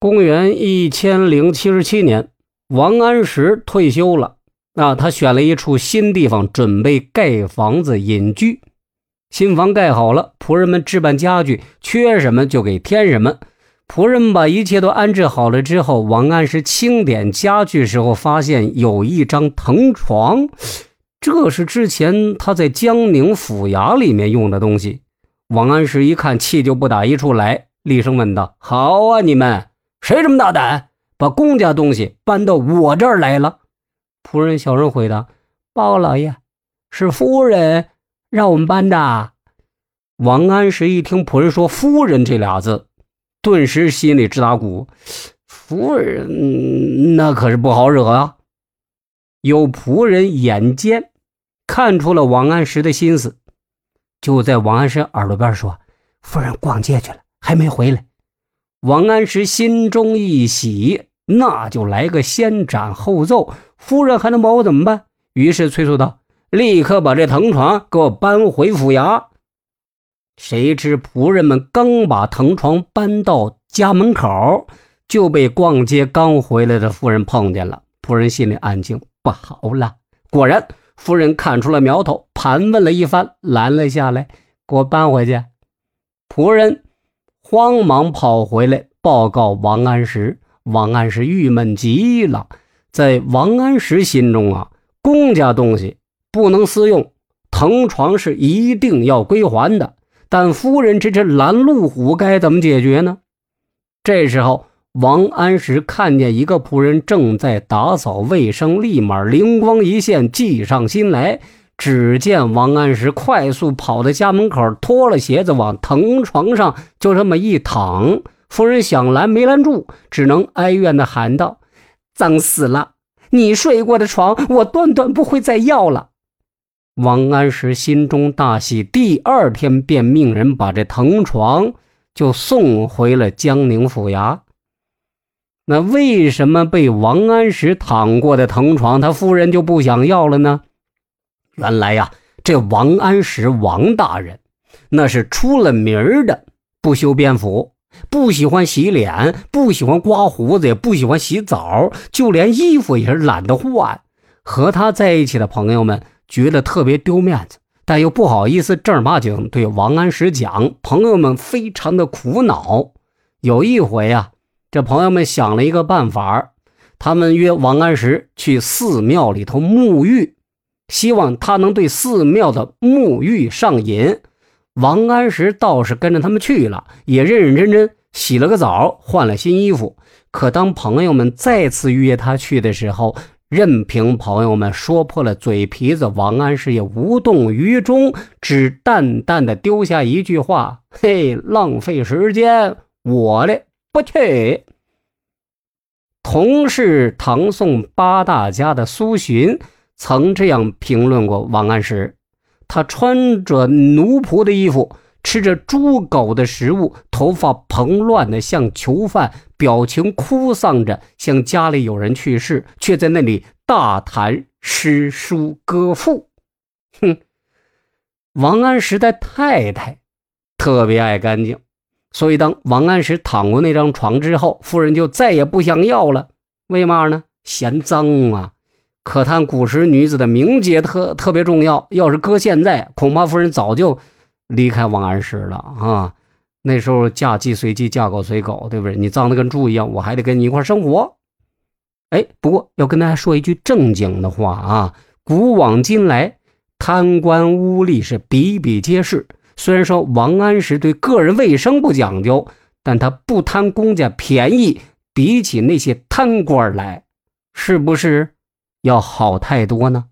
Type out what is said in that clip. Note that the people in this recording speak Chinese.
公元一千零七十七年，王安石退休了。啊，他选了一处新地方，准备盖房子隐居。新房盖好了，仆人们置办家具，缺什么就给添什么。仆人把一切都安置好了之后，王安石清点家具时候，发现有一张藤床，这是之前他在江宁府衙里面用的东西。王安石一看，气就不打一处来，厉声问道：“好啊，你们！”谁这么大胆，把公家东西搬到我这儿来了？仆人小声回答：“包老爷，是夫人让我们搬的。”王安石一听仆人说“夫人”这俩字，顿时心里直打鼓。夫人那可是不好惹啊！有仆人眼尖，看出了王安石的心思，就在王安石耳朵边说：“夫人逛街去了，还没回来。”王安石心中一喜，那就来个先斩后奏，夫人还能把我怎么办？于是催促道：“立刻把这藤床给我搬回府衙。”谁知仆人们刚把藤床搬到家门口，就被逛街刚回来的夫人碰见了。仆人心里暗惊：不好了！果然，夫人看出了苗头，盘问了一番，拦了下来：“给我搬回去。”仆人。慌忙跑回来报告王安石，王安石郁闷极了。在王安石心中啊，公家东西不能私用，藤床是一定要归还的。但夫人这只拦路虎该怎么解决呢？这时候，王安石看见一个仆人正在打扫卫生，立马灵光一现，计上心来。只见王安石快速跑到家门口，脱了鞋子，往藤床上就这么一躺。夫人想拦没拦住，只能哀怨地喊道：“脏死了！你睡过的床，我断断不会再要了。”王安石心中大喜，第二天便命人把这藤床就送回了江宁府衙。那为什么被王安石躺过的藤床，他夫人就不想要了呢？原来呀，这王安石王大人，那是出了名的不修边幅，不喜欢洗脸，不喜欢刮胡子，也不喜欢洗澡，就连衣服也是懒得换。和他在一起的朋友们觉得特别丢面子，但又不好意思正儿八经对王安石讲，朋友们非常的苦恼。有一回啊，这朋友们想了一个办法，他们约王安石去寺庙里头沐浴。希望他能对寺庙的沐浴上瘾。王安石倒是跟着他们去了，也认认真真洗了个澡，换了新衣服。可当朋友们再次约他去的时候，任凭朋友们说破了嘴皮子，王安石也无动于衷，只淡淡的丢下一句话：“嘿，浪费时间，我嘞不去。”同是唐宋八大家的苏洵。曾这样评论过王安石：他穿着奴仆的衣服，吃着猪狗的食物，头发蓬乱的像囚犯，表情哭丧着，像家里有人去世，却在那里大谈诗书歌赋。哼，王安石的太太特别爱干净，所以当王安石躺过那张床之后，夫人就再也不想要了。为嘛呢？嫌脏啊。可叹古时女子的名节特特别重要，要是搁现在，恐怕夫人早就离开王安石了啊！那时候嫁鸡随鸡，嫁狗随狗，对不对？你脏的跟猪一样，我还得跟你一块生活。哎，不过要跟大家说一句正经的话啊，古往今来，贪官污吏是比比皆是。虽然说王安石对个人卫生不讲究，但他不贪公家便宜，比起那些贪官来，是不是？要好太多呢。